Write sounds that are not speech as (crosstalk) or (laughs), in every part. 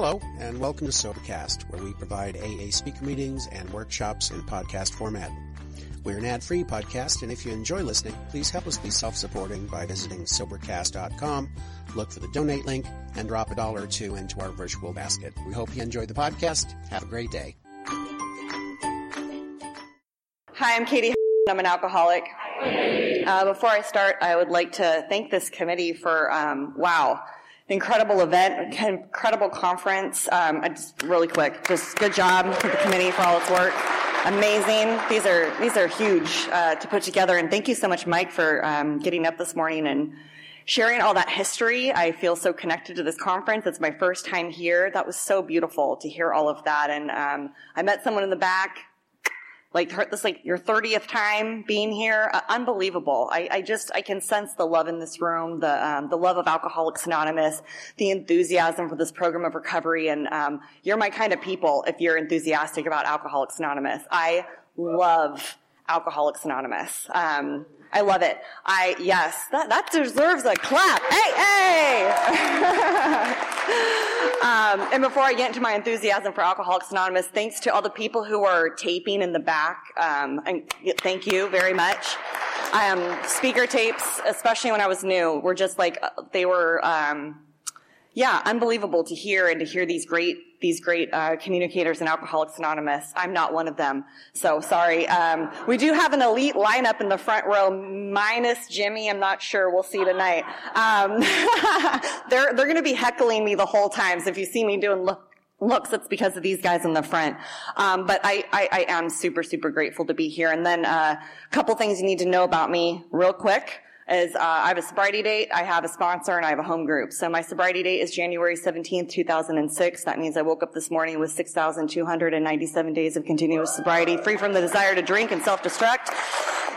Hello, and welcome to Sobercast, where we provide AA speaker meetings and workshops in podcast format. We're an ad-free podcast, and if you enjoy listening, please help us be self-supporting by visiting Sobercast.com, look for the donate link, and drop a dollar or two into our virtual basket. We hope you enjoy the podcast. Have a great day. Hi, I'm Katie. I'm an alcoholic. Uh, before I start, I would like to thank this committee for, um, wow, incredible event, incredible conference. Um, just really quick, just good job to the committee for all its work. Amazing. These are these are huge uh, to put together, and thank you so much, Mike, for um, getting up this morning and sharing all that history. I feel so connected to this conference. It's my first time here. That was so beautiful to hear all of that, and um, I met someone in the back like this like your 30th time being here uh, unbelievable. I, I, just i can sense the love in this room the um, the love of alcoholics anonymous the enthusiasm for this program of recovery and um, you're my kind of people if you're enthusiastic about alcoholics anonymous. I love alcoholics anonymous. Um, I love it. I, yes, that, that deserves a clap. Hey, hey! (laughs) um, and before I get into my enthusiasm for Alcoholics Anonymous, thanks to all the people who are taping in the back. Um, and thank you very much. Um, speaker tapes, especially when I was new, were just like, they were, um, yeah, unbelievable to hear and to hear these great these great uh, communicators in Alcoholics Anonymous. I'm not one of them, so sorry. Um, we do have an elite lineup in the front row, minus Jimmy. I'm not sure. We'll see tonight. Um, (laughs) they're they're going to be heckling me the whole time. So if you see me doing look looks, it's because of these guys in the front. Um, but I, I, I, am super, super grateful to be here. And then uh, a couple things you need to know about me real quick is uh, I have a sobriety date, I have a sponsor, and I have a home group. So my sobriety date is January 17th, 2006. That means I woke up this morning with 6,297 days of continuous sobriety, free from the desire to drink and self-destruct.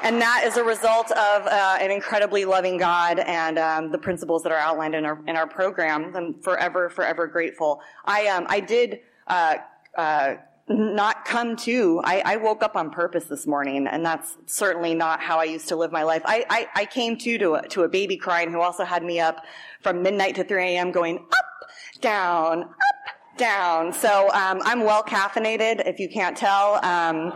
And that is a result of uh, an incredibly loving God and um, the principles that are outlined in our in our program. I'm forever, forever grateful. I um, I did. Uh, uh, not come to. I, I, woke up on purpose this morning, and that's certainly not how I used to live my life. I, I, I came to to a, to a baby crying who also had me up from midnight to 3 a.m. going up, down, up, down. So um, I'm well caffeinated, if you can't tell. Um,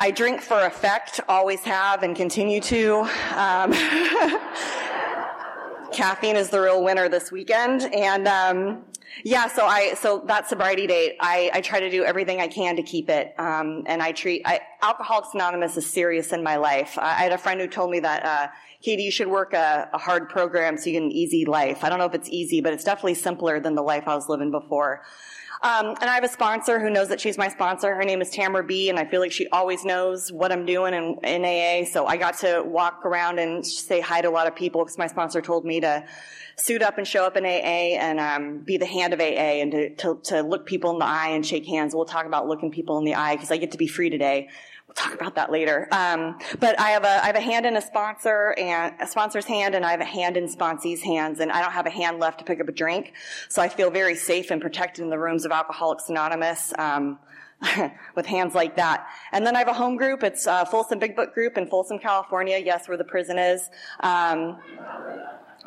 I drink for effect, always have, and continue to. Um, (laughs) caffeine is the real winner this weekend, and um, yeah, so I so that sobriety date, I, I try to do everything I can to keep it, um, and I treat I, Alcoholics Anonymous is serious in my life. I, I had a friend who told me that, uh, Katie, you should work a, a, hard program so you get an easy life. I don't know if it's easy, but it's definitely simpler than the life I was living before. Um, and I have a sponsor who knows that she's my sponsor. Her name is Tamara B, and I feel like she always knows what I'm doing in, in AA. So I got to walk around and say hi to a lot of people because my sponsor told me to suit up and show up in AA and um, be the hand of AA and to, to, to, look people in the eye and shake hands. We'll talk about looking people in the eye because I get to be free today. We'll talk about that later. Um, but I have a I have a hand in a sponsor and a sponsor's hand, and I have a hand in sponsee's hands, and I don't have a hand left to pick up a drink, so I feel very safe and protected in the rooms of Alcoholics Anonymous. Um, (laughs) with hands like that. And then I have a home group. It's a Folsom Big Book group in Folsom, California. Yes, where the prison is. Um,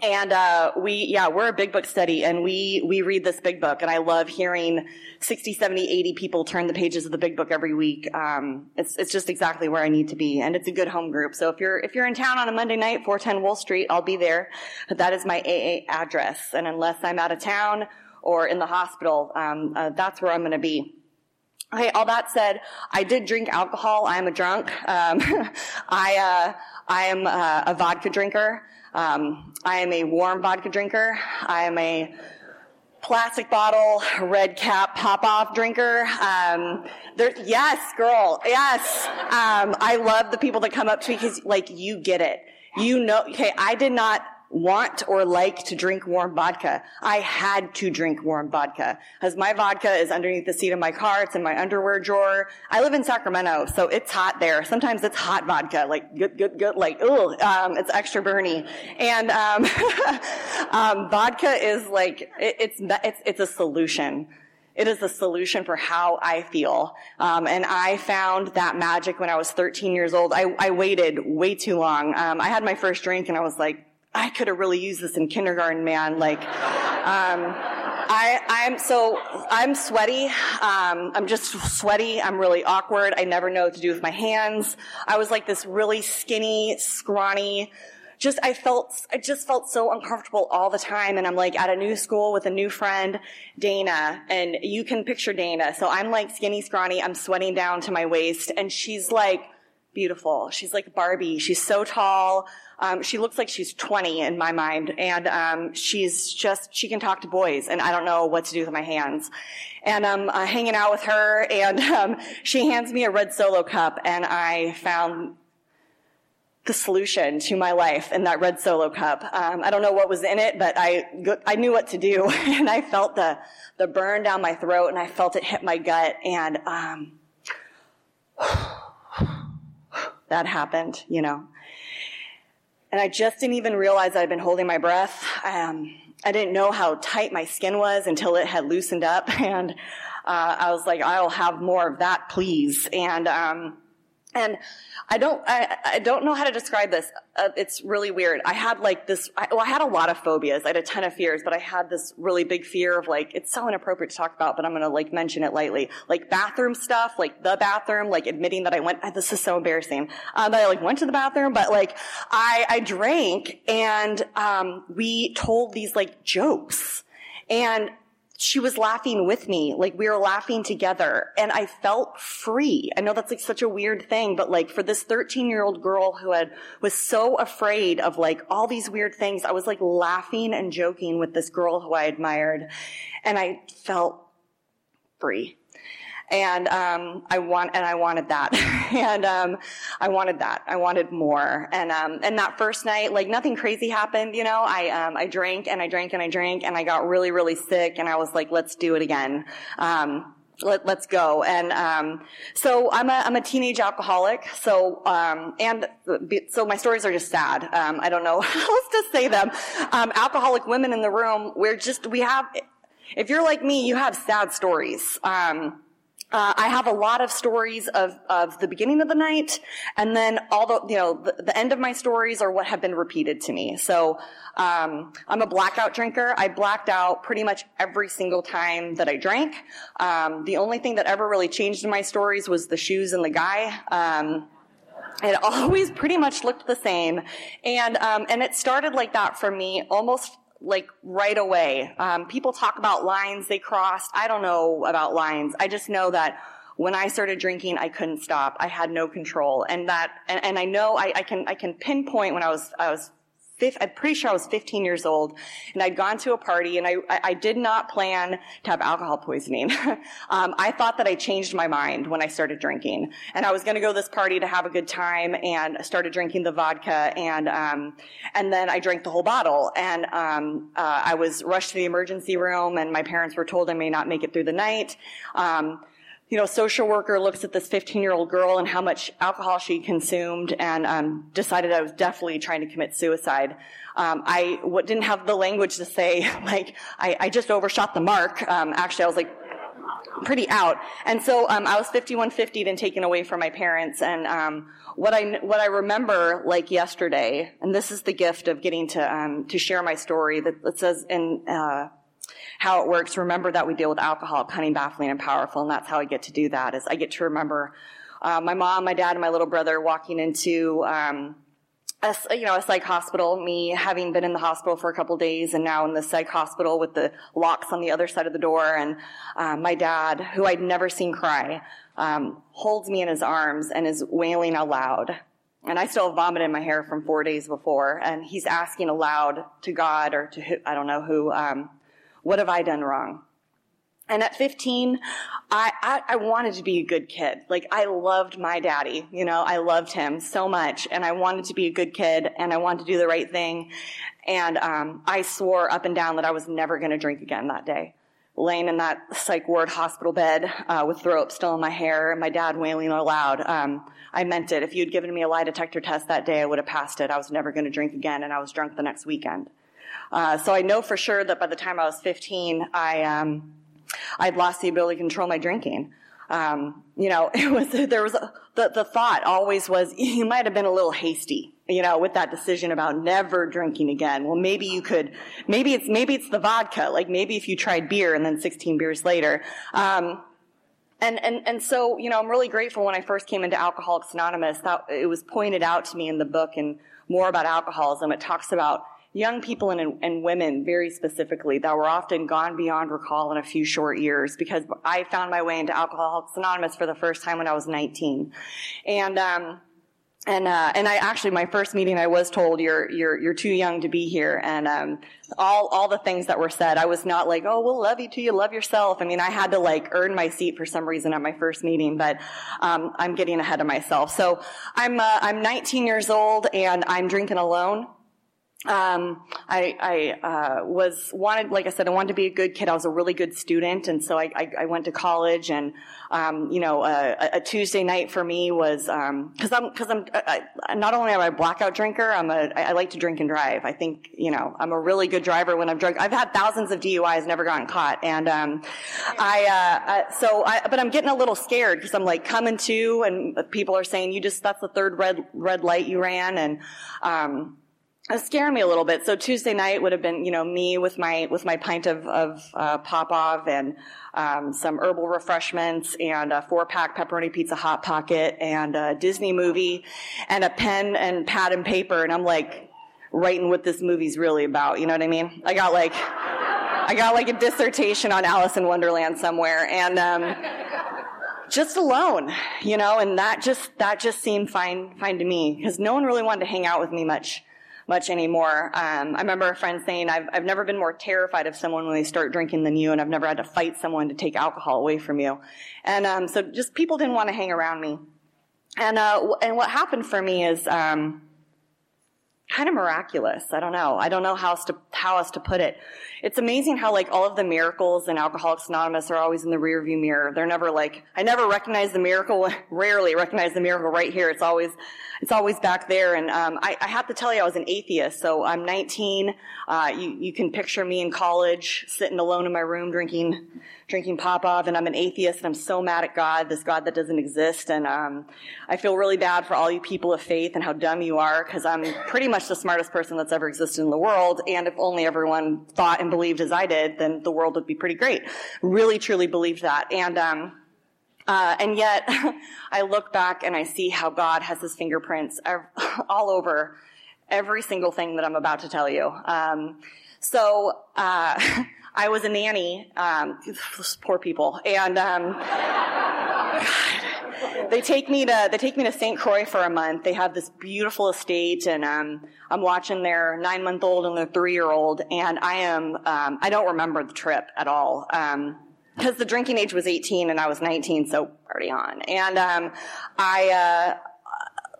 and uh, we yeah we're a big book study and we we read this big book and i love hearing 60 70 80 people turn the pages of the big book every week um, it's, it's just exactly where i need to be and it's a good home group so if you're if you're in town on a monday night 410 Wolf street i'll be there that is my aa address and unless i'm out of town or in the hospital um, uh, that's where i'm going to be Okay, all that said, I did drink alcohol. I am a drunk. Um, (laughs) I, uh, I am uh, a vodka drinker. Um, I am a warm vodka drinker. I am a plastic bottle, red cap, pop off drinker. Um, there, yes, girl, yes. Um, I love the people that come up to me because, like, you get it. You know, okay, I did not want or like to drink warm vodka. I had to drink warm vodka because my vodka is underneath the seat of my car. It's in my underwear drawer. I live in Sacramento, so it's hot there. Sometimes it's hot vodka, like good, good, good, like, ugh, um, it's extra burny. And, um, (laughs) um, vodka is like, it, it's, it's, it's a solution. It is a solution for how I feel. Um, and I found that magic when I was 13 years old. I, I waited way too long. Um, I had my first drink and I was like, I could have really used this in kindergarten, man. Like, um, I, I'm so I'm sweaty. Um, I'm just sweaty. I'm really awkward. I never know what to do with my hands. I was like this really skinny, scrawny. Just I felt I just felt so uncomfortable all the time. And I'm like at a new school with a new friend, Dana, and you can picture Dana. So I'm like skinny, scrawny. I'm sweating down to my waist, and she's like beautiful. She's like Barbie. She's so tall. Um, she looks like she's 20 in my mind, and um, she's just she can talk to boys, and I don't know what to do with my hands. And I'm uh, hanging out with her, and um, she hands me a red Solo cup, and I found the solution to my life in that red Solo cup. Um, I don't know what was in it, but I I knew what to do, (laughs) and I felt the the burn down my throat, and I felt it hit my gut, and um, (sighs) that happened, you know. And I just didn't even realize I'd been holding my breath. Um, I didn't know how tight my skin was until it had loosened up. (laughs) And uh, I was like, I'll have more of that, please. And um, and I don't, I, I don't know how to describe this. Uh, it's really weird. I had like this, I, well, I had a lot of phobias. I had a ton of fears, but I had this really big fear of like, it's so inappropriate to talk about, but I'm going to like mention it lightly. Like bathroom stuff, like the bathroom, like admitting that I went, this is so embarrassing, um, that I like went to the bathroom, but like I, I drank and, um, we told these like jokes and she was laughing with me. Like we were laughing together and I felt free. I know that's like such a weird thing, but like for this 13 year old girl who had, was so afraid of like all these weird things, I was like laughing and joking with this girl who I admired and I felt free and um, I want and I wanted that, (laughs) and um, I wanted that. I wanted more, and um, and that first night, like nothing crazy happened. You know, I um, I drank and I drank and I drank, and I got really really sick, and I was like, let's do it again. Um, let, us go. And um, so I'm a I'm a teenage alcoholic. So um, and so my stories are just sad. Um, I don't know (laughs) how else to say them. Um, alcoholic women in the room. We're just we have. If you're like me, you have sad stories. Um, uh, I have a lot of stories of, of the beginning of the night, and then all the you know the, the end of my stories are what have been repeated to me. So um, I'm a blackout drinker. I blacked out pretty much every single time that I drank. Um, the only thing that ever really changed in my stories was the shoes and the guy. Um, it (laughs) always pretty much looked the same, and um, and it started like that for me almost like right away. Um, people talk about lines they crossed. I don't know about lines. I just know that when I started drinking, I couldn't stop. I had no control, and that, and, and I know I, I, can I can pinpoint when I was I was I'm pretty sure I was 15 years old, and I'd gone to a party, and I, I did not plan to have alcohol poisoning. (laughs) um, I thought that I changed my mind when I started drinking, and I was going to go to this party to have a good time, and I started drinking the vodka, and um, and then I drank the whole bottle, and um, uh, I was rushed to the emergency room, and my parents were told I may not make it through the night. Um, you know, social worker looks at this 15 year old girl and how much alcohol she consumed and um, decided I was definitely trying to commit suicide. Um, I w- didn't have the language to say, (laughs) like, I, I just overshot the mark. Um, actually, I was like, pretty out. And so um, I was 5150 then taken away from my parents. And um, what I what I remember like yesterday, and this is the gift of getting to um, to share my story. That it says in uh, how it works. Remember that we deal with alcohol, cunning, baffling, and powerful, and that's how I get to do that. Is I get to remember uh, my mom, my dad, and my little brother walking into. Um, a, you know, a psych hospital, me having been in the hospital for a couple days and now in the psych hospital with the locks on the other side of the door. And uh, my dad, who I'd never seen cry, um, holds me in his arms and is wailing aloud. And I still have vomit in my hair from four days before. And he's asking aloud to God or to who, I don't know who, um, what have I done wrong? And at 15, I, I, I, wanted to be a good kid. Like, I loved my daddy. You know, I loved him so much. And I wanted to be a good kid and I wanted to do the right thing. And, um, I swore up and down that I was never going to drink again that day. Laying in that psych ward hospital bed, uh, with throw up still in my hair and my dad wailing aloud. Um, I meant it. If you'd given me a lie detector test that day, I would have passed it. I was never going to drink again and I was drunk the next weekend. Uh, so I know for sure that by the time I was 15, I, um, I'd lost the ability to control my drinking. Um, you know, (laughs) it was, there was, a, the, the thought always was, (laughs) you might have been a little hasty. you know, with that decision about never drinking again. Well, maybe you could, maybe it's, maybe it's the vodka. Like maybe if you tried beer and then 16 beers later. Um, and, and, and so, you know, I'm really grateful when I first came into Alcoholics Anonymous that it was pointed out to me in the book and more about alcoholism. It talks about young people and, and women very specifically that were often gone beyond recall in a few short years because I found my way into Alcoholics Anonymous for the first time when I was 19. And, um, and uh, and I actually my first meeting I was told you're you're you're too young to be here. And um, all all the things that were said I was not like oh we'll love you too you love yourself. I mean I had to like earn my seat for some reason at my first meeting but um, I'm getting ahead of myself. So I'm uh, I'm 19 years old and I'm drinking alone um, I, I uh, was wanted, like I said, I wanted to be a good kid. I was a really good student, and so I, I, I went to college. And um, you know, uh, a, a, Tuesday night for me was because um, I'm because I'm I, not only am I a blackout drinker, I'm a I, I like to drink and drive. I think you know I'm a really good driver when I'm drunk. I've had thousands of DUIs, never gotten caught, and um, I uh, so I but I'm getting a little scared because I'm like coming to, and people are saying you just that's the third red red light you ran, and um, it scared me a little bit. So Tuesday night would have been, you know, me with my with my pint of of uh, Popov and um, some herbal refreshments and a four pack pepperoni pizza hot pocket and a Disney movie and a pen and pad and paper. And I'm like writing what this movie's really about. You know what I mean? I got like I got like a dissertation on Alice in Wonderland somewhere and. Um, just alone, you know, and that just that just seemed fine fine to me because no one really wanted to hang out with me much much anymore. Um, I remember a friend saying, I've, I've never been more terrified of someone when they start drinking than you, and I've never had to fight someone to take alcohol away from you. And um, so just people didn't want to hang around me. And, uh, and what happened for me is um, kind of miraculous. I don't know. I don't know how else to, how else to put it. It's amazing how like all of the miracles in Alcoholics Anonymous are always in the rearview mirror. They're never like, I never recognize the miracle, (laughs) rarely recognize the miracle right here. It's always, it's always back there. And, um, I, I, have to tell you, I was an atheist. So I'm 19. Uh, you, you can picture me in college sitting alone in my room drinking, drinking Popov and I'm an atheist and I'm so mad at God, this God that doesn't exist. And, um, I feel really bad for all you people of faith and how dumb you are because I'm pretty much the smartest person that's ever existed in the world. And if only everyone thought and believed as I did, then the world would be pretty great. Really, truly believed that. And, um, uh, and yet, (laughs) I look back and I see how God has his fingerprints (laughs) all over every single thing that I'm about to tell you. Um, so, uh, (laughs) I was a nanny, um, poor people, and um, they take me to they take me to St. Croix for a month. They have this beautiful estate, and um, I'm watching their nine month old and their three year old, and I am um, I don't remember the trip at all. because um, the drinking age was 18 and I was 19, so party on. And um, I, uh,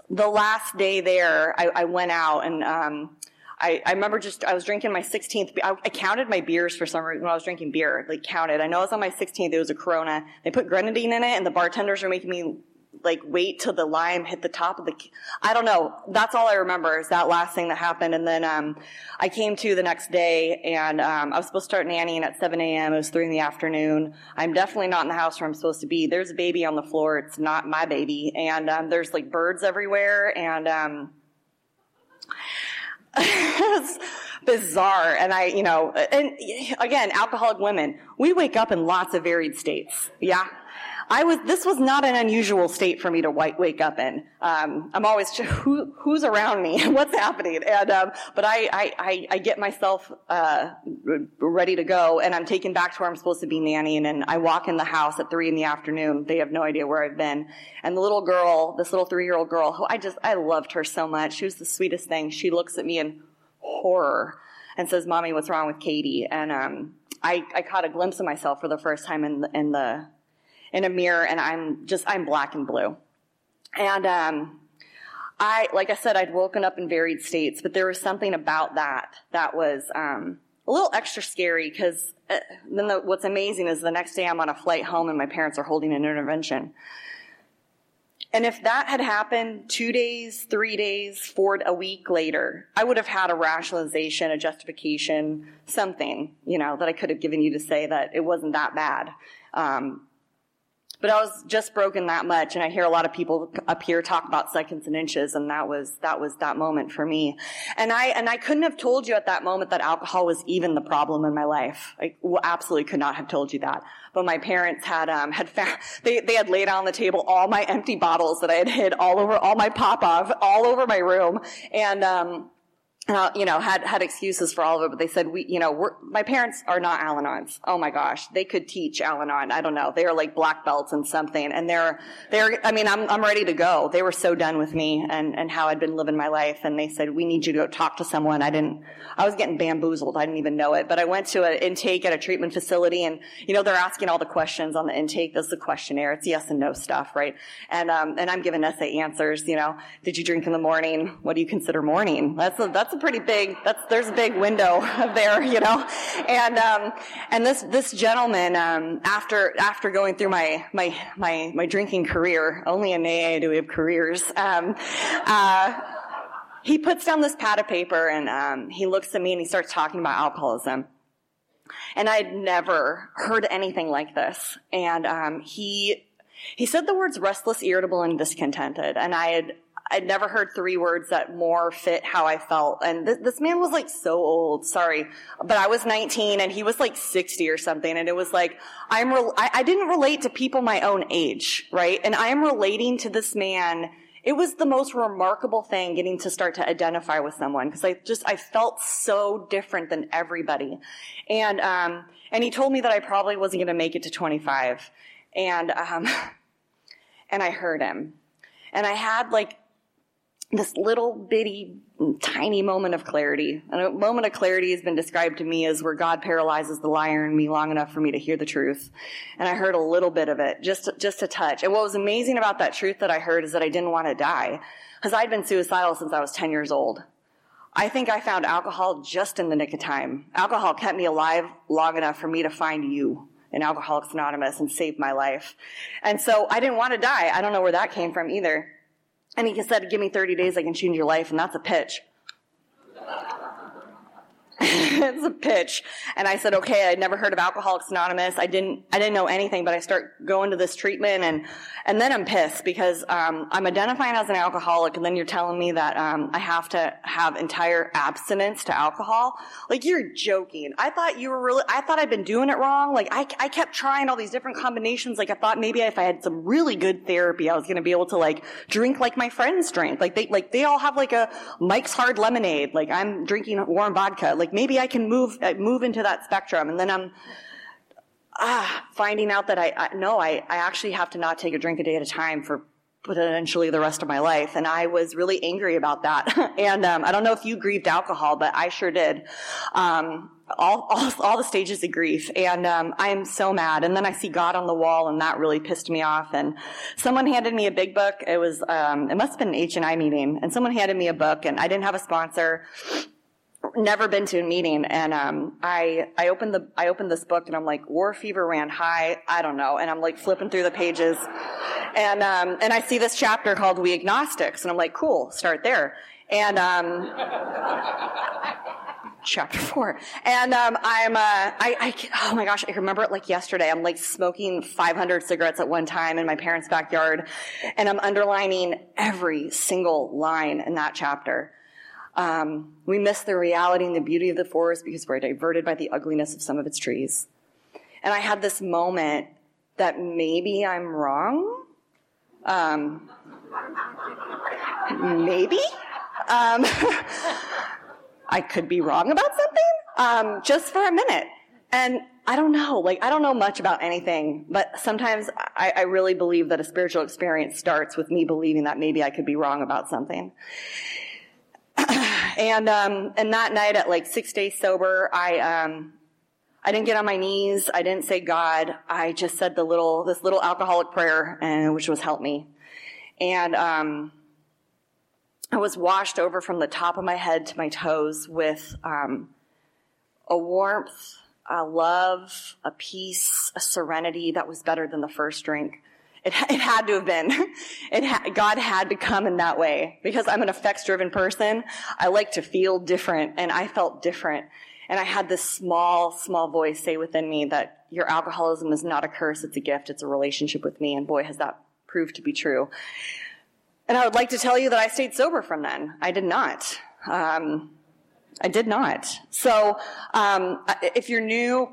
the last day there, I, I went out and um, I, I remember just, I was drinking my 16th, I, I counted my beers for some reason when I was drinking beer, like counted. I know it was on my 16th, it was a Corona. They put grenadine in it and the bartenders were making me like wait till the lime hit the top of the, I don't know. That's all I remember is that last thing that happened. And then, um, I came to the next day and, um, I was supposed to start nannying at 7 a.m. It was 3 in the afternoon. I'm definitely not in the house where I'm supposed to be. There's a baby on the floor. It's not my baby. And, um, there's like birds everywhere and, um, (laughs) bizarre. And I, you know, and again, alcoholic women, we wake up in lots of varied states. Yeah. I was, this was not an unusual state for me to white, wake up in. Um, I'm always, who, who's around me? (laughs) What's happening? And, um, but I, I, I, get myself, uh, ready to go and I'm taken back to where I'm supposed to be nannying and I walk in the house at three in the afternoon. They have no idea where I've been. And the little girl, this little three year old girl who I just, I loved her so much. She was the sweetest thing. She looks at me in horror and says, mommy, what's wrong with Katie? And, um, I, I caught a glimpse of myself for the first time in the, in the in a mirror and I'm just, I'm black and blue. And, um, I, like I said, I'd woken up in varied states, but there was something about that that was, um, a little extra scary because uh, then the, what's amazing is the next day I'm on a flight home and my parents are holding an intervention. And if that had happened two days, three days, four, a week later, I would have had a rationalization, a justification, something, you know, that I could have given you to say that it wasn't that bad. Um, but I was just broken that much. And I hear a lot of people up here talk about seconds and inches. And that was, that was that moment for me. And I, and I couldn't have told you at that moment that alcohol was even the problem in my life. I absolutely could not have told you that. But my parents had, um, had found, (laughs) they, they had laid on the table all my empty bottles that I had hid all over, all my Popov, all over my room. And, um, uh, you know, had, had excuses for all of it, but they said, we, you know, my parents are not Al-Anons. Oh my gosh. They could teach Al-Anon. I don't know. They are like black belts and something. And they're, they're, I mean, I'm, I'm ready to go. They were so done with me and, and how I'd been living my life. And they said, we need you to go talk to someone. I didn't, I was getting bamboozled. I didn't even know it, but I went to an intake at a treatment facility and, you know, they're asking all the questions on the intake. This is the questionnaire. It's yes and no stuff, right? And, um, and I'm giving essay answers, you know, did you drink in the morning? What do you consider morning? That's a, that's a pretty big, that's, there's a big window (laughs) there, you know? And, um, and this, this gentleman, um, after, after going through my, my, my, my drinking career, only in AA do we have careers, um, uh, he puts down this pad of paper and, um, he looks at me and he starts talking about alcoholism. And I'd never heard anything like this. And, um, he, he said the words restless, irritable, and discontented. And I had I'd never heard three words that more fit how I felt. And th- this man was like so old, sorry, but I was 19 and he was like 60 or something. And it was like, I'm, re- I-, I didn't relate to people my own age, right? And I am relating to this man. It was the most remarkable thing getting to start to identify with someone because I just, I felt so different than everybody. And, um, and he told me that I probably wasn't going to make it to 25. And, um, (laughs) and I heard him. And I had like this little bitty tiny moment of clarity. And a moment of clarity has been described to me as where God paralyzes the liar in me long enough for me to hear the truth. And I heard a little bit of it, just, just a touch. And what was amazing about that truth that I heard is that I didn't want to die. Because I'd been suicidal since I was 10 years old. I think I found alcohol just in the nick of time. Alcohol kept me alive long enough for me to find you in Alcoholics Anonymous and save my life. And so I didn't want to die. I don't know where that came from either. And he said, give me 30 days, I can change your life. And that's a pitch. (laughs) it's a pitch. And I said, okay, I'd never heard of Alcoholics Anonymous. I didn't, I didn't know anything, but I start going to this treatment and, and then I'm pissed because, um, I'm identifying as an alcoholic and then you're telling me that, um, I have to have entire abstinence to alcohol. Like you're joking. I thought you were really, I thought I'd been doing it wrong. Like I, I kept trying all these different combinations. Like I thought maybe if I had some really good therapy, I was going to be able to like drink like my friends drink. Like they, like they all have like a Mike's Hard Lemonade. Like I'm drinking warm vodka. Like maybe I can move uh, move into that spectrum, and then I'm ah finding out that I, I no, I I actually have to not take a drink a day at a time for potentially the rest of my life. And I was really angry about that. (laughs) and um, I don't know if you grieved alcohol, but I sure did. Um, all, all, all, the stages of grief. And um, I am so mad. And then I see God on the wall, and that really pissed me off. And someone handed me a big book. It was um, it must have been an H and I meeting, and someone handed me a book, and I didn't have a sponsor never been to a meeting and um, I I opened the I opened this book and I'm like war fever ran high. I don't know. And I'm like flipping through the pages. And um, and I see this chapter called We Agnostics and I'm like cool start there. And um, (laughs) chapter four. And um, I'm uh, I, I oh my gosh I remember it like yesterday. I'm like smoking 500 cigarettes at one time in my parents' backyard and I'm underlining every single line in that chapter um, we miss the reality and the beauty of the forest because we're diverted by the ugliness of some of its trees. And I had this moment that maybe I'm wrong. Um, maybe. Um, (laughs) I could be wrong about something, um, just for a minute. And I don't know, like, I don't know much about anything, but sometimes I, I really believe that a spiritual experience starts with me believing that maybe I could be wrong about something. And um, and that night at like six days sober, I um, I didn't get on my knees. I didn't say God. I just said the little this little alcoholic prayer, and which was help me. And um, I was washed over from the top of my head to my toes with um, a warmth, a love, a peace, a serenity that was better than the first drink. It, it had to have been. It ha- God had to come in that way because I'm an effects driven person. I like to feel different and I felt different. And I had this small, small voice say within me that your alcoholism is not a curse, it's a gift, it's a relationship with me. And boy, has that proved to be true. And I would like to tell you that I stayed sober from then. I did not. Um, I did not. So, um, if you're new,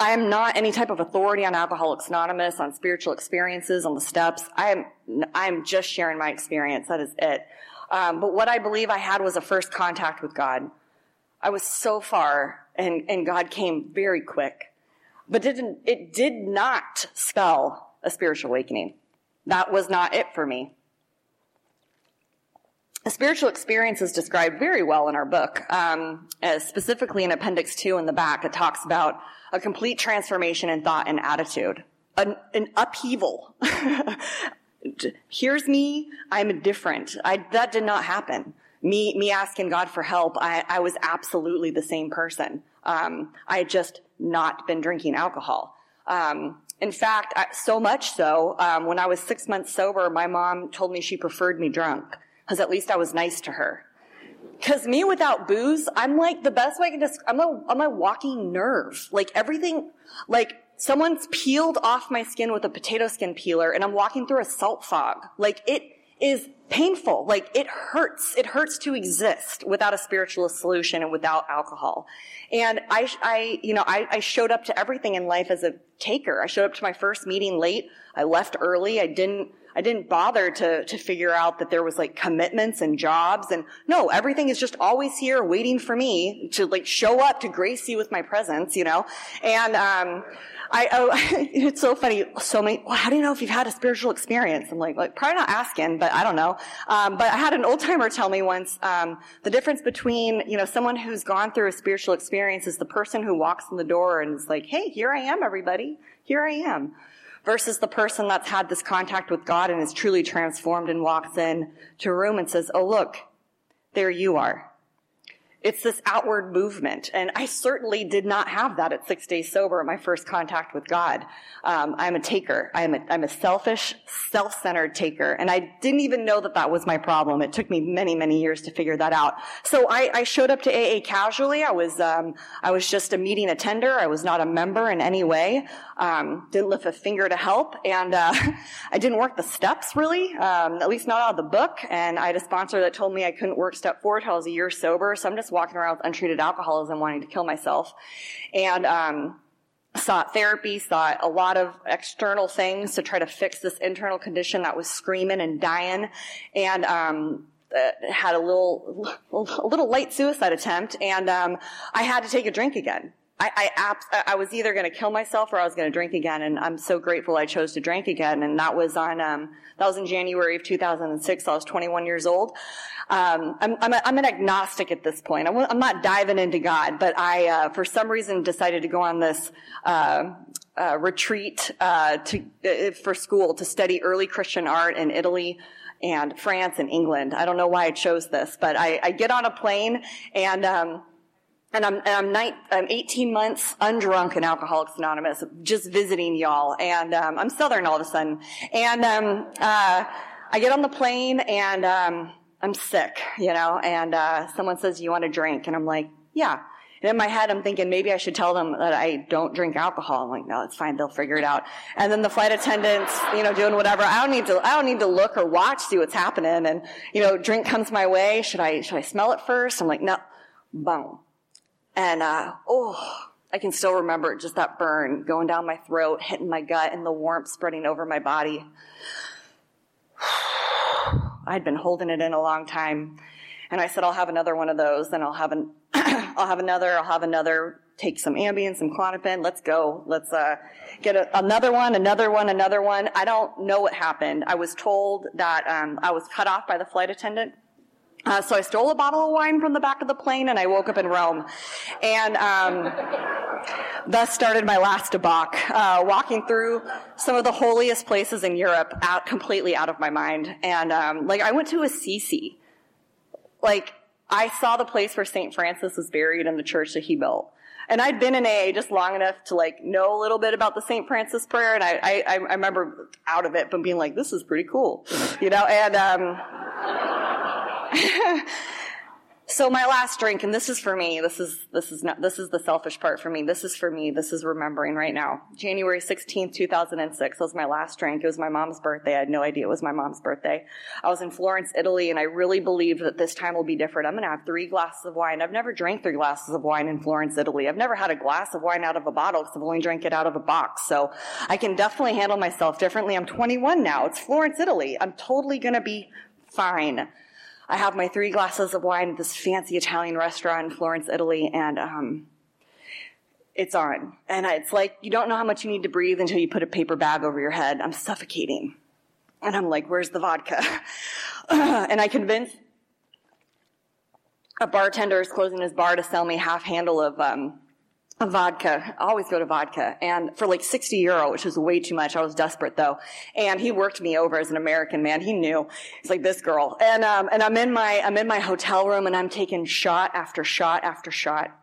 I am not any type of authority on Alcoholics Anonymous, on spiritual experiences, on the steps. I am, I am just sharing my experience. That is it. Um, but what I believe I had was a first contact with God. I was so far, and, and God came very quick. But didn't, it did not spell a spiritual awakening. That was not it for me. Spiritual experience is described very well in our book, um, specifically in Appendix 2 in the back. It talks about a complete transformation in thought and attitude, an, an upheaval. (laughs) Here's me, I'm different. I, that did not happen. Me, me asking God for help, I, I was absolutely the same person. Um, I had just not been drinking alcohol. Um, in fact, so much so, um, when I was six months sober, my mom told me she preferred me drunk because at least I was nice to her. Because me without booze, I'm like the best way I can describe. I'm a I'm a walking nerve. Like everything, like someone's peeled off my skin with a potato skin peeler, and I'm walking through a salt fog. Like it is painful. Like it hurts. It hurts to exist without a spiritual solution and without alcohol. And I, I, you know, I, I showed up to everything in life as a taker. I showed up to my first meeting late. I left early. I didn't I didn't bother to, to figure out that there was like commitments and jobs and no, everything is just always here waiting for me to like show up to grace you with my presence, you know? And, um, I, oh, (laughs) it's so funny. So many, well, how do you know if you've had a spiritual experience? I'm like, like probably not asking, but I don't know. Um, but I had an old timer tell me once, um, the difference between, you know, someone who's gone through a spiritual experience is the person who walks in the door and is like, hey, here I am, everybody. Here I am versus the person that's had this contact with God and is truly transformed and walks in to a room and says, Oh, look, there you are. It's this outward movement. And I certainly did not have that at six days sober, my first contact with God. Um, I'm a taker. I'm a, I'm a selfish, self-centered taker. And I didn't even know that that was my problem. It took me many, many years to figure that out. So I, I showed up to AA casually. I was, um, I was just a meeting attender. I was not a member in any way. Um, didn't lift a finger to help. And, uh, (laughs) I didn't work the steps really, um, at least not out of the book. And I had a sponsor that told me I couldn't work step four until I was a year sober. So I'm just walking around with untreated alcoholism wanting to kill myself. And, um, sought therapy, sought a lot of external things to try to fix this internal condition that was screaming and dying. And, um, uh, had a little, a little late suicide attempt and, um, I had to take a drink again. I, I, I was either going to kill myself or I was going to drink again, and I'm so grateful I chose to drink again. And that was on um, that was in January of 2006. I was 21 years old. Um, I'm, I'm, a, I'm, an agnostic at this point. I'm, not diving into God, but I, uh, for some reason, decided to go on this uh, uh, retreat uh, to uh, for school to study early Christian art in Italy and France and England. I don't know why I chose this, but I, I get on a plane and. Um, and I'm, and I'm, nine, I'm 18 months undrunk in Alcoholics Anonymous, just visiting y'all. And um, I'm Southern all of a sudden. And um, uh, I get on the plane and um, I'm sick, you know, and uh, someone says, you want a drink? And I'm like, yeah. And in my head, I'm thinking maybe I should tell them that I don't drink alcohol. I'm like, no, it's fine. They'll figure it out. And then the flight attendants, you know, doing whatever. I don't need to, I don't need to look or watch, see what's happening. And, you know, drink comes my way. Should I, should I smell it first? I'm like, no, boom. And, uh, oh, I can still remember just that burn going down my throat, hitting my gut, and the warmth spreading over my body. (sighs) I'd been holding it in a long time. And I said, I'll have another one of those, then I'll have an, (clears throat) I'll have another, I'll have another, take some Ambien, some Klonopin, let's go. Let's, uh, get a, another one, another one, another one. I don't know what happened. I was told that, um, I was cut off by the flight attendant uh, so I stole a bottle of wine from the back of the plane and I woke up in Rome. And um, thus started my last debauch, uh, walking through some of the holiest places in Europe out, completely out of my mind. And um, like I went to Assisi. Like I saw the place where St. Francis was buried in the church that he built. And I'd been in AA just long enough to like know a little bit about the St. Francis prayer, and I, I, I remember out of it, but being like, "This is pretty cool," you know. And um, (laughs) So my last drink, and this is for me. This is this is not this is the selfish part for me. This is for me. This is remembering right now. January 16th, 2006 was my last drink. It was my mom's birthday. I had no idea it was my mom's birthday. I was in Florence, Italy, and I really believed that this time will be different. I'm going to have three glasses of wine. I've never drank three glasses of wine in Florence, Italy. I've never had a glass of wine out of a bottle because I've only drank it out of a box. So I can definitely handle myself differently. I'm 21 now. It's Florence, Italy. I'm totally going to be fine. I have my three glasses of wine at this fancy Italian restaurant in Florence, Italy, and um, it's on. And it's like you don't know how much you need to breathe until you put a paper bag over your head. I'm suffocating. And I'm like, where's the vodka? (laughs) and I convince a bartender is closing his bar to sell me half handle of um, a vodka. I always go to vodka. And for like 60 euro, which was way too much. I was desperate though. And he worked me over as an American man. He knew. He's like, this girl. And, um, and I'm in my, I'm in my hotel room and I'm taking shot after shot after shot.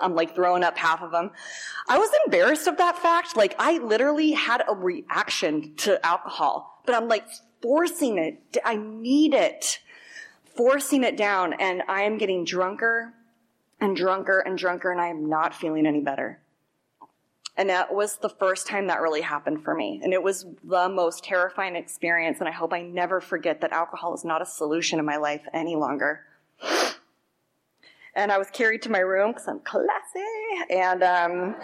I'm like throwing up half of them. I was embarrassed of that fact. Like I literally had a reaction to alcohol, but I'm like forcing it. I need it. Forcing it down and I am getting drunker and drunker and drunker, and I am not feeling any better. And that was the first time that really happened for me. And it was the most terrifying experience. And I hope I never forget that alcohol is not a solution in my life any longer. And I was carried to my room because I'm classy. And um,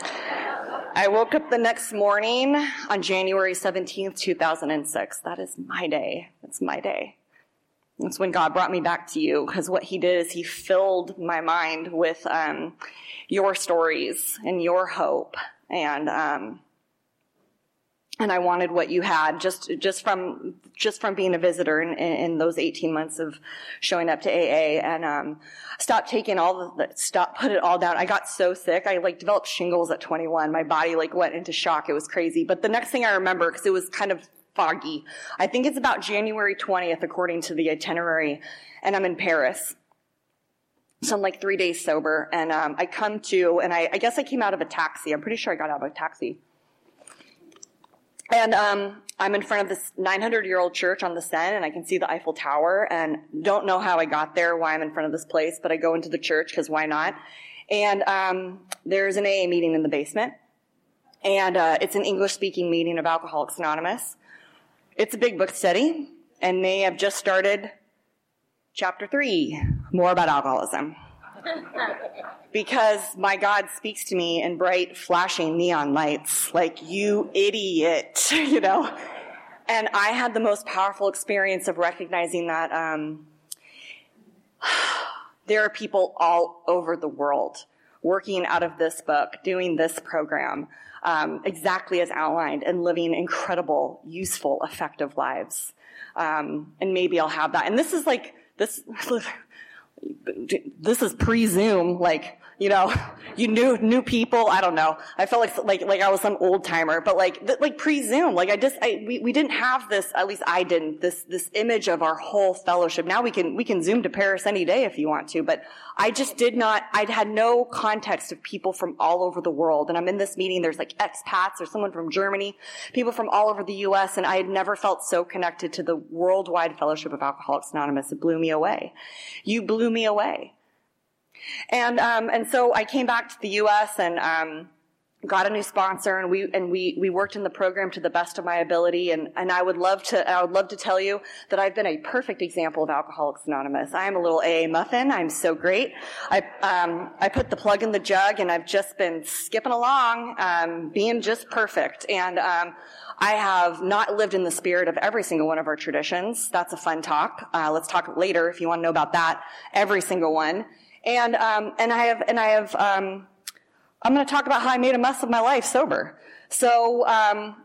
I woke up the next morning on January 17th, 2006. That is my day. It's my day. That's when God brought me back to you because what he did is he filled my mind with um, your stories and your hope and um, and I wanted what you had just just from just from being a visitor in, in, those 18 months of showing up to AA and um, stopped taking all the stop put it all down. I got so sick. I like developed shingles at 21. My body like went into shock. It was crazy. But the next thing I remember because it was kind of foggy. I think it's about January 20th, according to the itinerary, and I'm in Paris. So I'm like three days sober, and um, I come to, and I, I, guess I came out of a taxi. I'm pretty sure I got out of a taxi. And um, I'm in front of this 900 year old church on the Seine, and I can see the Eiffel Tower, and don't know how I got there, why I'm in front of this place, but I go into the church because why not? And um, there's an AA meeting in the basement, and uh, it's an English speaking meeting of Alcoholics Anonymous. It's a big book study, and they have just started chapter three, more about alcoholism. (laughs) because my God speaks to me in bright, flashing neon lights, like, you idiot, (laughs) you know? And I had the most powerful experience of recognizing that um, (sighs) there are people all over the world working out of this book, doing this program, um, exactly as outlined and living incredible, useful, effective lives. Um, and maybe I'll have that. And this is like, this, (laughs) this is pre-Zoom, like, you know, you knew new people. I don't know. I felt like like like I was some old timer, but like th- like pre Zoom, like I just I, we we didn't have this. At least I didn't. This this image of our whole fellowship. Now we can we can Zoom to Paris any day if you want to, but I just did not. I'd had no context of people from all over the world, and I'm in this meeting. There's like expats. There's someone from Germany, people from all over the U.S., and I had never felt so connected to the worldwide fellowship of Alcoholics Anonymous. It blew me away. You blew me away. And um, and so I came back to the U.S. and um, got a new sponsor, and we and we we worked in the program to the best of my ability. And and I would love to I would love to tell you that I've been a perfect example of Alcoholics Anonymous. I am a little AA muffin. I'm so great. I um, I put the plug in the jug, and I've just been skipping along, um, being just perfect. And um, I have not lived in the spirit of every single one of our traditions. That's a fun talk. Uh, let's talk later if you want to know about that. Every single one. And, um, and I have, and I have, um, I'm going to talk about how I made a mess of my life sober. So, um,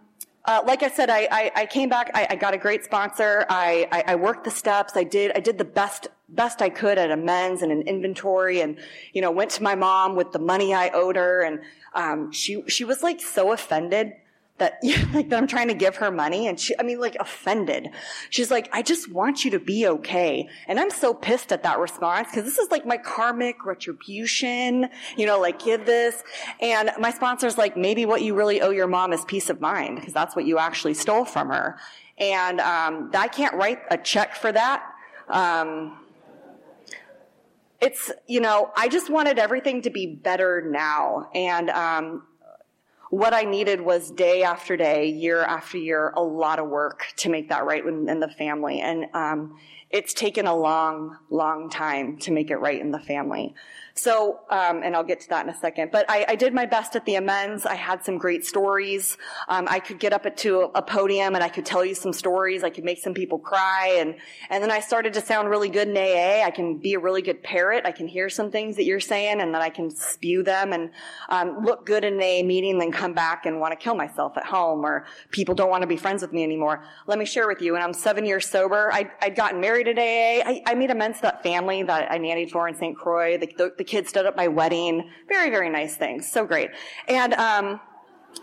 uh, like I said, I, I, I came back. I, I, got a great sponsor. I, I, I, worked the steps. I did I did the best best I could at amends and an inventory, and you know went to my mom with the money I owed her, and um, she she was like so offended that (laughs) like that I'm trying to give her money and she I mean like offended. She's like, I just want you to be okay. And I'm so pissed at that response because this is like my karmic retribution, you know, like give this. And my sponsor's like, maybe what you really owe your mom is peace of mind because that's what you actually stole from her. And um, I can't write a check for that. Um, it's, you know, I just wanted everything to be better now. And, um, what I needed was day after day, year after year, a lot of work to make that right in, the family. And, um, it's taken a long, long time to make it right in the family. So, um, and I'll get to that in a second. But I, I, did my best at the amends. I had some great stories. Um, I could get up to a, podium and I could tell you some stories. I could make some people cry, and and then I started to sound really good in AA. I can be a really good parrot. I can hear some things that you're saying, and then I can spew them and um, look good in an AA meeting, then come back and want to kill myself at home, or people don't want to be friends with me anymore. Let me share with you. And I'm seven years sober, I, would gotten married at AA. I, I, made amends to that family that I nannied for in St. Croix. The, the, the kids stood at my wedding. Very, very nice things. So great. And, um,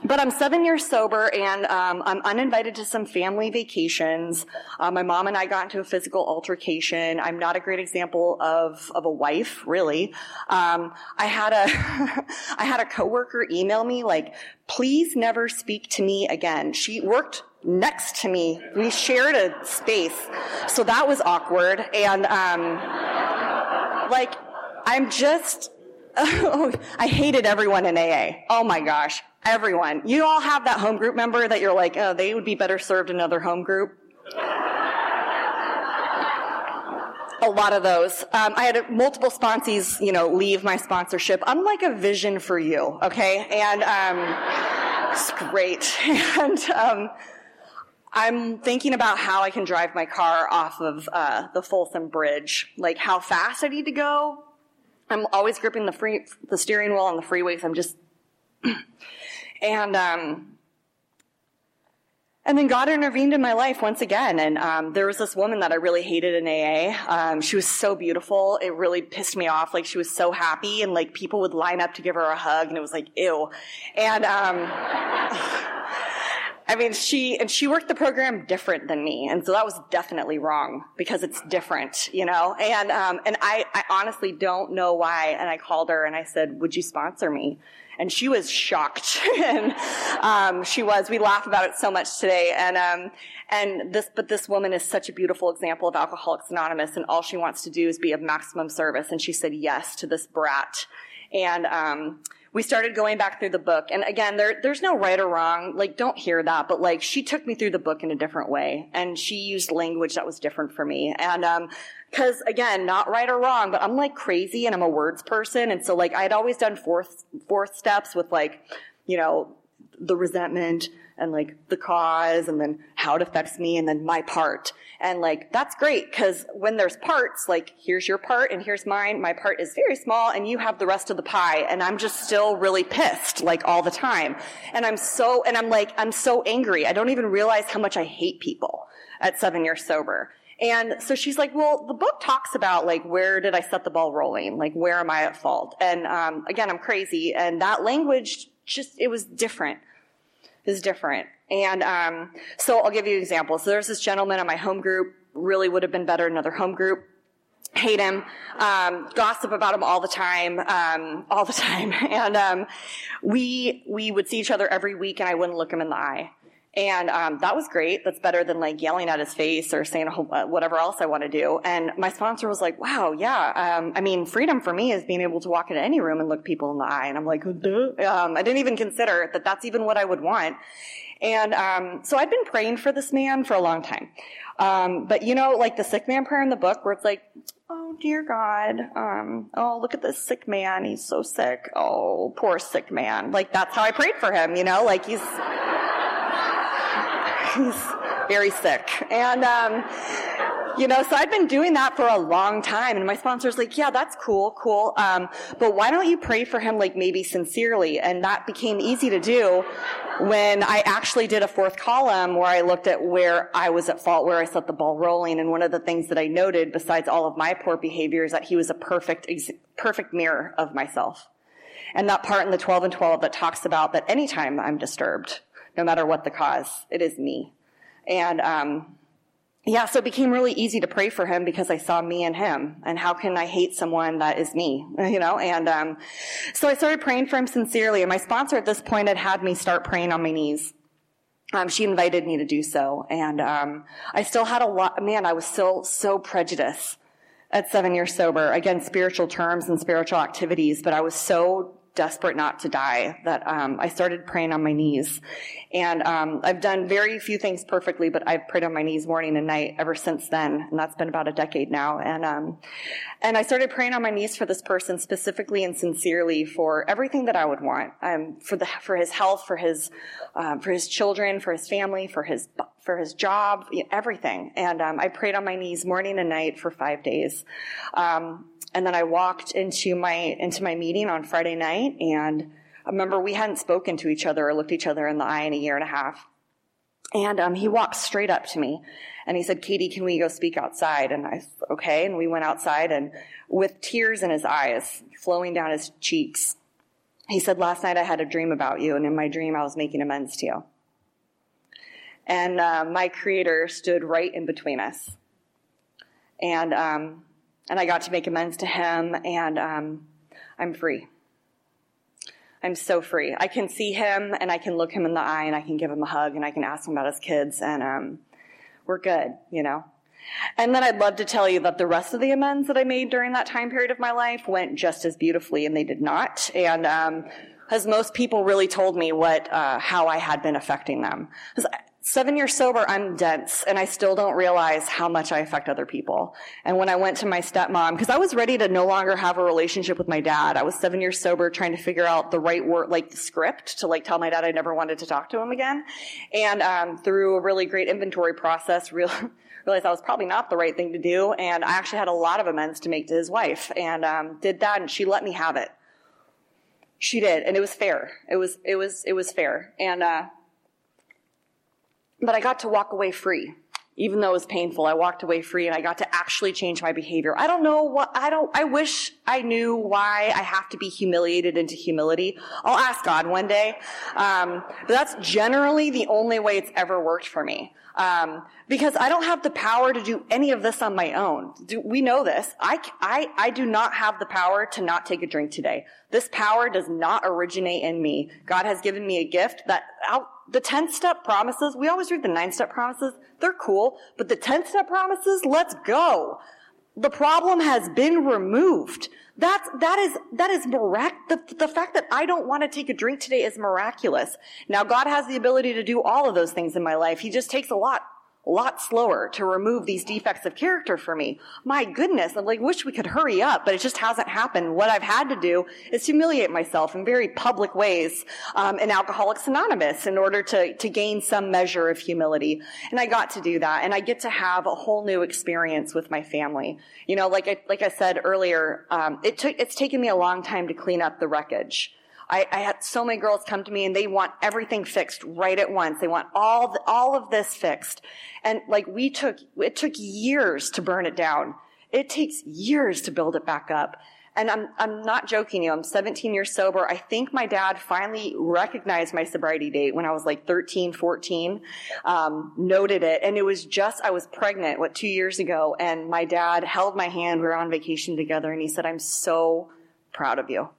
but I'm seven years sober and um, I'm uninvited to some family vacations. Uh, my mom and I got into a physical altercation. I'm not a great example of of a wife, really. Um, I had a (laughs) I had a coworker email me like, "Please never speak to me again." She worked next to me. We shared a space, so that was awkward. And um, like I'm just, (laughs) oh, I hated everyone in AA. Oh my gosh, everyone. You all have that home group member that you're like, oh, they would be better served in another home group. a lot of those. Um, I had multiple sponsees, you know, leave my sponsorship. I'm like a vision for you, okay? And um, it's great. (laughs) And um, I'm thinking about how I can drive my car off of uh, the Folsom Bridge, like how fast I need to go, I'm always gripping the free, the steering wheel on the freeways. I'm just, (clears throat) and, um, and then God intervened in my life once again. And um, there was this woman that I really hated in AA. Um, she was so beautiful. It really pissed me off. Like she was so happy, and like people would line up to give her a hug, and it was like ew. And um, (laughs) I mean, she, and she worked the program different than me. And so that was definitely wrong because it's different, you know? And, um, and I, I honestly don't know why. And I called her and I said, would you sponsor me? And she was shocked. (laughs) and, um, she was, we laugh about it so much today. And, um, and this, but this woman is such a beautiful example of Alcoholics Anonymous and all she wants to do is be of maximum service. And she said yes to this brat. And, um, we started going back through the book. And again, there, there's no right or wrong. Like, don't hear that. But like, she took me through the book in a different way. And she used language that was different for me. And, um, cause again, not right or wrong, but I'm like crazy and I'm a words person. And so like, I'd always done fourth, fourth steps with like, you know, the resentment and like the cause and then how it affects me and then my part. And like, that's great because when there's parts, like, here's your part and here's mine. My part is very small and you have the rest of the pie. And I'm just still really pissed, like, all the time. And I'm so, and I'm like, I'm so angry. I don't even realize how much I hate people at seven years sober. And so she's like, well, the book talks about like, where did I set the ball rolling? Like, where am I at fault? And, um, again, I'm crazy. And that language just, it was different is different. And um, so I'll give you examples. So there's this gentleman in my home group, really would have been better in another home group. Hate him, um, gossip about him all the time, um, all the (laughs) time. And um, we we would see each other every week, and I wouldn't look him in the eye. And um, that was great. That's better than like yelling at his face or saying whatever else I want to do. And my sponsor was like, "Wow, yeah. Um, I mean, freedom for me is being able to walk into any room and look people in the eye." And I'm like, um, I didn't even consider that that's even what I would want. And um, so I'd been praying for this man for a long time. Um, but you know, like the sick man prayer in the book, where it's like, "Oh dear God, um, oh look at this sick man. He's so sick. Oh, poor sick man." Like that's how I prayed for him. You know, like he's he's very sick. And, um, you know, so I'd been doing that for a long time. And my sponsor's like, yeah, that's cool, cool. Um, but why don't you pray for him, like maybe sincerely? And that became easy to do when I actually did a fourth column where I looked at where I was at fault, where I set the ball rolling. And one of the things that I noted, besides all of my poor behavior, is that he was a perfect, perfect mirror of myself. And that part in the 12 and 12 that talks about that anytime I'm disturbed, no matter what the cause. It is me. And, um, yeah, so it became really easy to pray for him because I saw me and him. And how can I hate someone that is me? (laughs) You know, and, um, so I started praying for him sincerely. And my sponsor at this point had had me start praying on my knees. Um, she invited me to do so. And, um, I still had a lot, man, I was still so prejudiced at seven years sober. Again, spiritual terms and spiritual activities, but I was so desperate not to die that um, I started praying on my knees. And um, I've done very few things perfectly, but I've prayed on my knees morning and night ever since then, and that's been about a decade now. And um, and I started praying on my knees for this person specifically and sincerely for everything that I would want, um, for the for his health, for his uh, for his children, for his family, for his for his job, everything. And um, I prayed on my knees morning and night for five days. Um, and then I walked into my into my meeting on Friday night, and I remember we hadn't spoken to each other or looked each other in the eye in a year and a half. And um, he walked straight up to me, and he said, "Katie, can we go speak outside?" And I said, "Okay." And we went outside, and with tears in his eyes flowing down his cheeks, he said, "Last night I had a dream about you, and in my dream I was making amends to you." And uh, my Creator stood right in between us, and um, and I got to make amends to him, and um, I'm free. I'm so free. I can see him, and I can look him in the eye, and I can give him a hug, and I can ask him about his kids, and um, we're good, you know. And then I'd love to tell you that the rest of the amends that I made during that time period of my life went just as beautifully, and they did not. And um, as most people really told me what uh, how I had been affecting them. Seven years sober, I'm dense and I still don't realize how much I affect other people. And when I went to my stepmom, because I was ready to no longer have a relationship with my dad, I was seven years sober trying to figure out the right word, like the script to like tell my dad I never wanted to talk to him again. And, um, through a really great inventory process, (laughs) real, realized that was probably not the right thing to do. And I actually had a lot of amends to make to his wife and, um, did that and she let me have it. She did. And it was fair. It was, it was, it was fair. And, uh, but I got to walk away free. Even though it was painful, I walked away free and I got to actually change my behavior. I don't know what, I don't, I wish I knew why I have to be humiliated into humility. I'll ask God one day. Um, but that's generally the only way it's ever worked for me. Um, because I don't have the power to do any of this on my own. Do, we know this. I, I, I do not have the power to not take a drink today. This power does not originate in me. God has given me a gift that I'll, the 10 step promises, we always read the 9 step promises. They're cool, but the 10 step promises, let's go. The problem has been removed. That's, that is, that is mirac, the, the fact that I don't want to take a drink today is miraculous. Now God has the ability to do all of those things in my life. He just takes a lot a lot slower to remove these defects of character for me. My goodness, I like wish we could hurry up, but it just hasn't happened. What I've had to do is humiliate myself in very public ways um, in Alcoholics Anonymous in order to to gain some measure of humility. And I got to do that, and I get to have a whole new experience with my family. You know, like I, like I said earlier, um, it took it's taken me a long time to clean up the wreckage. I, I, had so many girls come to me and they want everything fixed right at once. They want all the, all of this fixed. And like we took, it took years to burn it down. It takes years to build it back up. And I'm, I'm not joking you. I'm 17 years sober. I think my dad finally recognized my sobriety date when I was like 13, 14, um, noted it. And it was just, I was pregnant, what, two years ago. And my dad held my hand. We were on vacation together and he said, I'm so proud of you.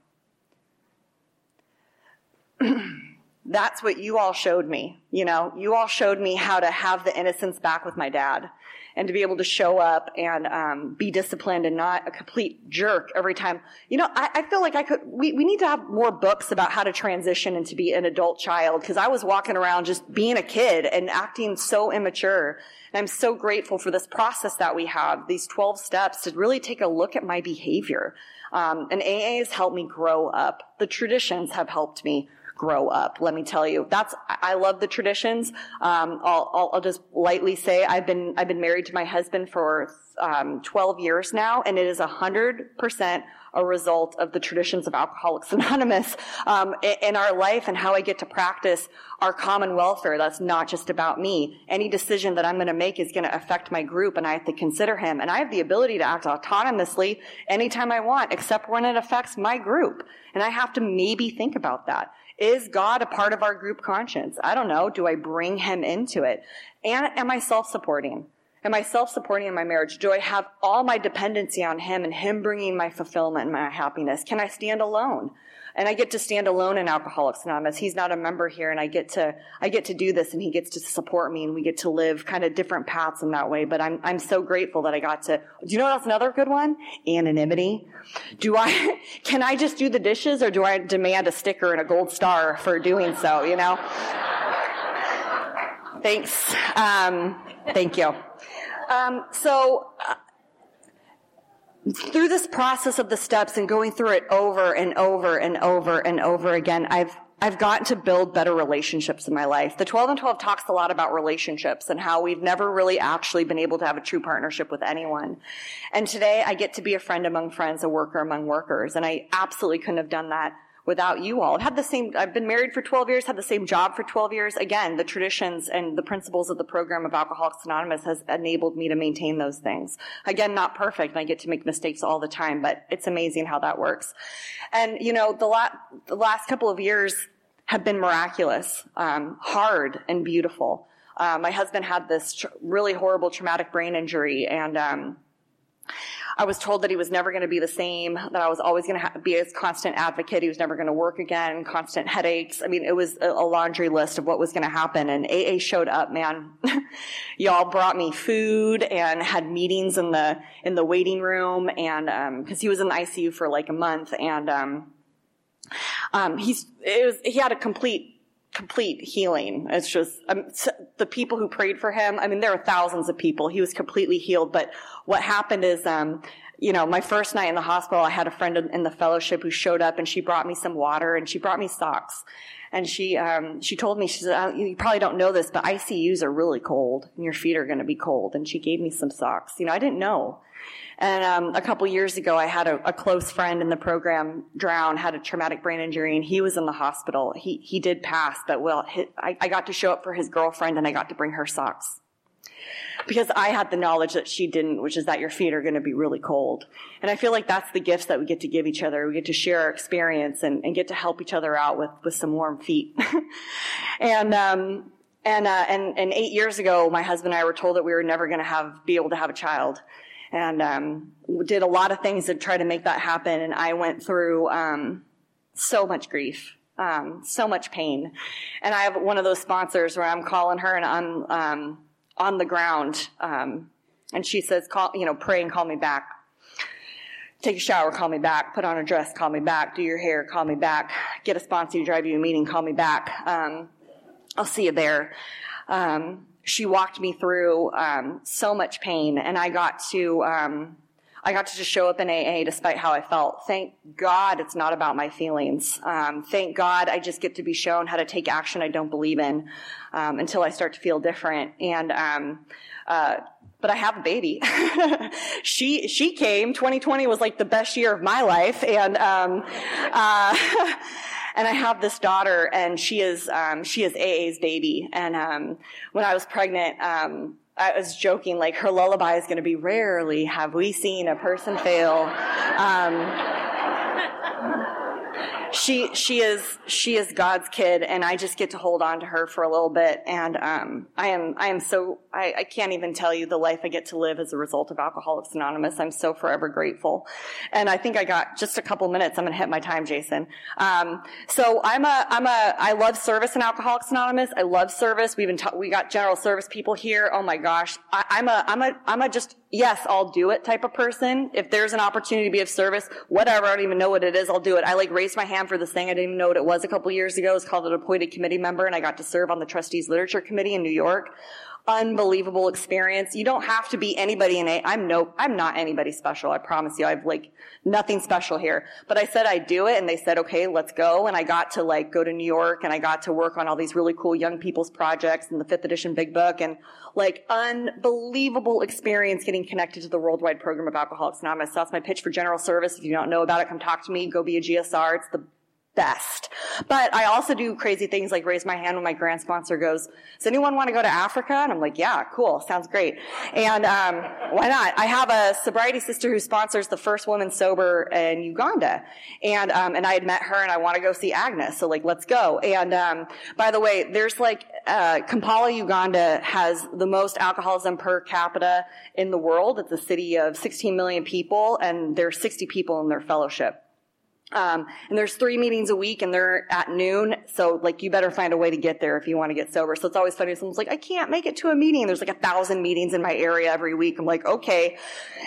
(clears throat) that's what you all showed me. You know, you all showed me how to have the innocence back with my dad and to be able to show up and um, be disciplined and not a complete jerk every time. You know, I, I feel like I could, we, we need to have more books about how to transition and to be an adult child because I was walking around just being a kid and acting so immature. And I'm so grateful for this process that we have, these 12 steps to really take a look at my behavior. Um, and AA has helped me grow up. The traditions have helped me grow up. Let me tell you, that's I love the traditions. Um, I'll, I'll, I'll just lightly say I've been I've been married to my husband for um, 12 years now, and it is hundred percent a result of the traditions of Alcoholics Anonymous um, in our life and how I get to practice our common welfare. That's not just about me. Any decision that I'm going to make is going to affect my group, and I have to consider him. And I have the ability to act autonomously anytime I want, except when it affects my group. And I have to maybe think about that. Is God a part of our group conscience? I don't know. Do I bring him into it? And am I self-supporting? Am I self-supporting in my marriage? Do I have all my dependency on him and him bringing my fulfillment and my happiness? Can I stand alone? And I get to stand alone in Alcoholics Anonymous. He's not a member here and I get to, I get to do this and he gets to support me and we get to live kind of different paths in that way. But I'm, I'm so grateful that I got to, do you know what's another good one? Anonymity. Do I, (laughs) can I just do the dishes or do I demand a sticker and a gold star for doing so, you know? Thanks. Um, thank you. Um, so, uh, through this process of the steps and going through it over and over and over and over again, I've I've gotten to build better relationships in my life. The 12 and 12 talks a lot about relationships and how we've never really actually been able to have a true partnership with anyone. And today I get to be a friend among friends, a worker among workers. And I absolutely couldn't have done that without you all. I've had the same, I've been married for 12 years, had the same job for 12 years. Again, the traditions and the principles of the program of Alcoholics Anonymous has enabled me to maintain those things. Again, not perfect, I get to make mistakes all the time, but it's amazing how that works. And, you know, the, la- the last couple of years have been miraculous, um, hard and beautiful. Uh, my husband had this tr- really horrible traumatic brain injury and, um, I was told that he was never going to be the same, that I was always going to ha- be his constant advocate. He was never going to work again, constant headaches. I mean, it was a, laundry list of what was going to happen. And AA showed up, man. (laughs) Y'all brought me food and had meetings in the, in the waiting room. And, um, cause he was in the ICU for like a month. And, um, um, he's, it was, he had a complete complete healing. It's just um, the people who prayed for him. I mean, there are thousands of people. He was completely healed. But what happened is, um, you know, my first night in the hospital, I had a friend in the fellowship who showed up and she brought me some water and she brought me socks. And she, um, she told me, she said, uh, you probably don't know this, but ICUs are really cold and your feet are going to be cold. And she gave me some socks. You know, I didn't know. And um, a couple years ago, I had a, a, close friend in the program drown, had a traumatic brain injury, and he was in the hospital. He he did pass, but well, I, I got to show up for his girlfriend, and I got to bring her socks because I had the knowledge that she didn't, which is that your feet are going to be really cold. And I feel like that's the gifts that we get to give each other. We get to share our experience and, and get to help each other out with with some warm feet. (laughs) and um, and, uh, and and eight years ago, my husband and I were told that we were never going to have be able to have a child and um, did a lot of things to try to make that happen. And I went through um, so much grief, um, so much pain. And I have one of those sponsors where I'm calling her and I'm um, on the ground, um, and she says, "Call, you know, pray and call me back." Take a shower, call me back. Put on a dress, call me back. Do your hair, call me back. Get a sponsor to drive you to a meeting, call me back. Um, I'll see you there. Um, she walked me through um, so much pain, and I got to um, I got to just show up in AA despite how I felt. Thank God it's not about my feelings. Um, thank God I just get to be shown how to take action I don't believe in um, until I start to feel different. And um, uh, but I have a baby. (laughs) she she came. 2020 was like the best year of my life, and um, uh, (laughs) and I have this daughter, and she is um, she is AA's baby. And um, when I was pregnant, um, I was joking like her lullaby is going to be rarely have we seen a person fail. Um, she she is she is God's kid, and I just get to hold on to her for a little bit. And um, I am I am so I, I, can't even tell you the life I get to live as a result of Alcoholics Anonymous. I'm so forever grateful. And I think I got just a couple minutes. I'm to hit my time, Jason. Um, so I'm a I'm a I love service in Alcoholics Anonymous. I love service. We've been ta- we got general service people here. Oh my gosh, I, I'm a I'm a I'm a just yes, I'll do it type of person. If there's an opportunity to be of service, whatever, I don't even know what it is, I'll do it. I like raise my hand for this thing. I didn't even know what it was a couple years ago. It's called an appointed committee member and I got to serve on the trustees literature committee in New York unbelievable experience. You don't have to be anybody in a, I'm no, I'm not anybody special. I promise you. I've like nothing special here. But I said I'd do it and they said, okay, let's go. And I got to like go to New York and I got to work on all these really cool young people's projects and the fifth edition big book and like unbelievable experience getting connected to the worldwide program of Alcoholics Anonymous. So that's my pitch for general service. If you don't know about it, come talk to me. Go be a GSR. It's the best. But I also do crazy things like raise my hand when my grant sponsor goes, does anyone want to go to Africa? And I'm like, yeah, cool. Sounds great. And, um, why not? I have a sobriety sister who sponsors the first woman sober in Uganda. And, um, and I had met her and I want to go see Agnes. So like, let's go. And, um, by the way, there's like, uh, Kampala, Uganda has the most alcoholism per capita in the world. It's a city of 16 million people and there's 60 people in their fellowship. Um, and there's three meetings a week and they're at noon. So like you better find a way to get there if you want to get sober. So it's always funny. Someone's like, I can't make it to a meeting. There's like a thousand meetings in my area every week. I'm like, okay.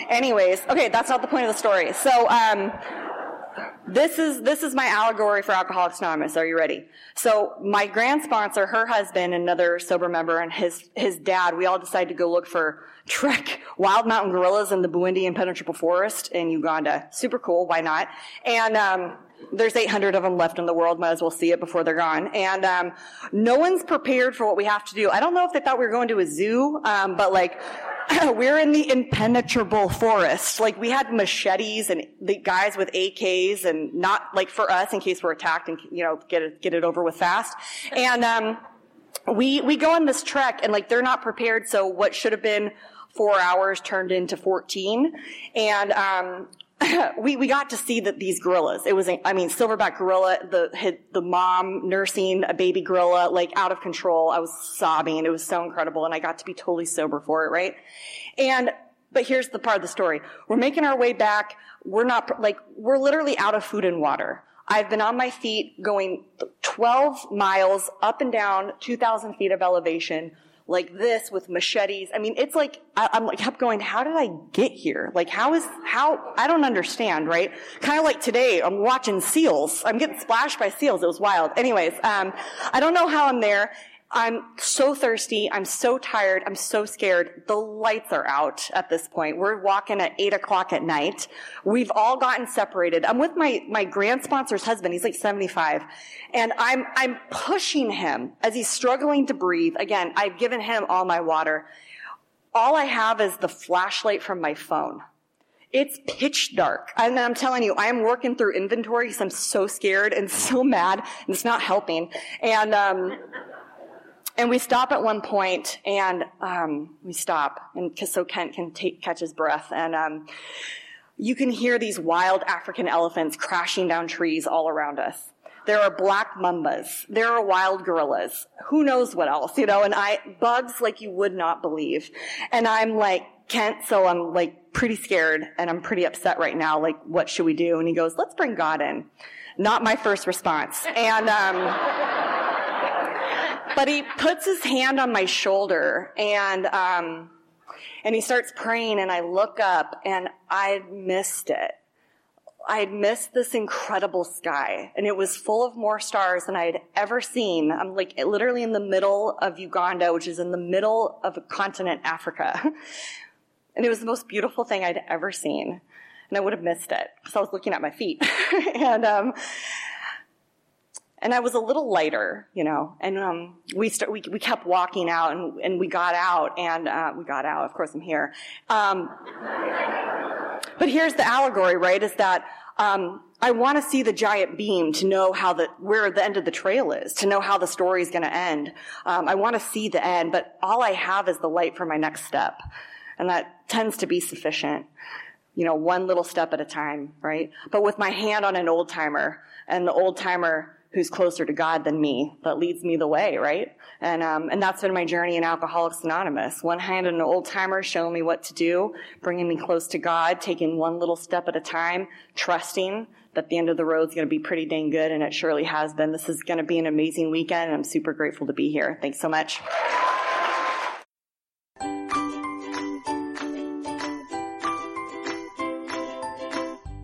Anyways, okay, that's not the point of the story. So, um, this is this is my allegory for Alcoholics Anonymous. Are you ready? So my grand sponsor, her husband, another sober member, and his his dad, we all decided to go look for trek wild mountain gorillas in the Bwindi impenetrable forest in Uganda. Super cool. Why not? And um, there's 800 of them left in the world. Might as well see it before they're gone. And um, no one's prepared for what we have to do. I don't know if they thought we were going to a zoo, um, but like (clears throat) we're in the impenetrable forest. Like we had machetes and the guys with AKs, and not like for us in case we're attacked and you know get it get it over with fast. And um, we we go on this trek, and like they're not prepared. So what should have been four hours turned into 14. And, um, (laughs) we, we got to see that these gorillas. It was, I mean, silverback gorilla, the, the mom nursing a baby gorilla, like out of control. I was sobbing. It was so incredible. And I got to be totally sober for it, right? And, but here's the part of the story. We're making our way back. We're not, like, we're literally out of food and water. I've been on my feet going 12 miles up and down 2,000 feet of elevation like this with machetes. I mean, it's like, I, am like, kept going, how did I get here? Like, how is, how, I don't understand, right? Kind of like today, I'm watching seals. I'm getting splashed by seals. It was wild. Anyways, um, I don't know how I'm there. I'm so thirsty. I'm so tired. I'm so scared. The lights are out at this point. We're walking at eight o'clock at night. We've all gotten separated. I'm with my, my grant sponsor's husband. He's like 75. And I'm, I'm pushing him as he's struggling to breathe. Again, I've given him all my water. All I have is the flashlight from my phone. It's pitch dark. And I'm telling you, I am working through inventory because I'm so scared and so (laughs) mad and it's not helping. And, um, and we stop at one point, and um, we stop, and so Kent can take, catch his breath, and um, you can hear these wild African elephants crashing down trees all around us. There are black mambas. There are wild gorillas. Who knows what else, you know? And I bugs like you would not believe. And I'm like Kent, so I'm like pretty scared, and I'm pretty upset right now. Like, what should we do? And he goes, "Let's bring God in." Not my first response, and. Um, but he puts his hand on my shoulder and, um, and he starts praying and I look up and I missed it. I had missed this incredible sky and it was full of more stars than I had ever seen. I'm like literally in the middle of Uganda, which is in the middle of continent, Africa. (laughs) And it was the most beautiful thing I'd ever seen. And I would have missed it because I was looking at my feet. (laughs) and, um, and I was a little lighter, you know, and um, we, start, we we kept walking out, and, and we got out, and uh, we got out. Of course, I'm here. Um, but here's the allegory, right? Is that um, I want to see the giant beam to know how the where the end of the trail is, to know how the story is going to end. Um, I want to see the end, but all I have is the light for my next step, and that tends to be sufficient. You know, one little step at a time, right? But with my hand on an old timer, and the old timer who's closer to God than me that leads me the way, right? And um, and that's been my journey in Alcoholics Anonymous. One hand an old timer showing me what to do, bringing me close to God, taking one little step at a time, trusting that the end of the road is going to be pretty dang good, and it surely has been. This is going to be an amazing weekend, and I'm super grateful to be here. Thanks so much.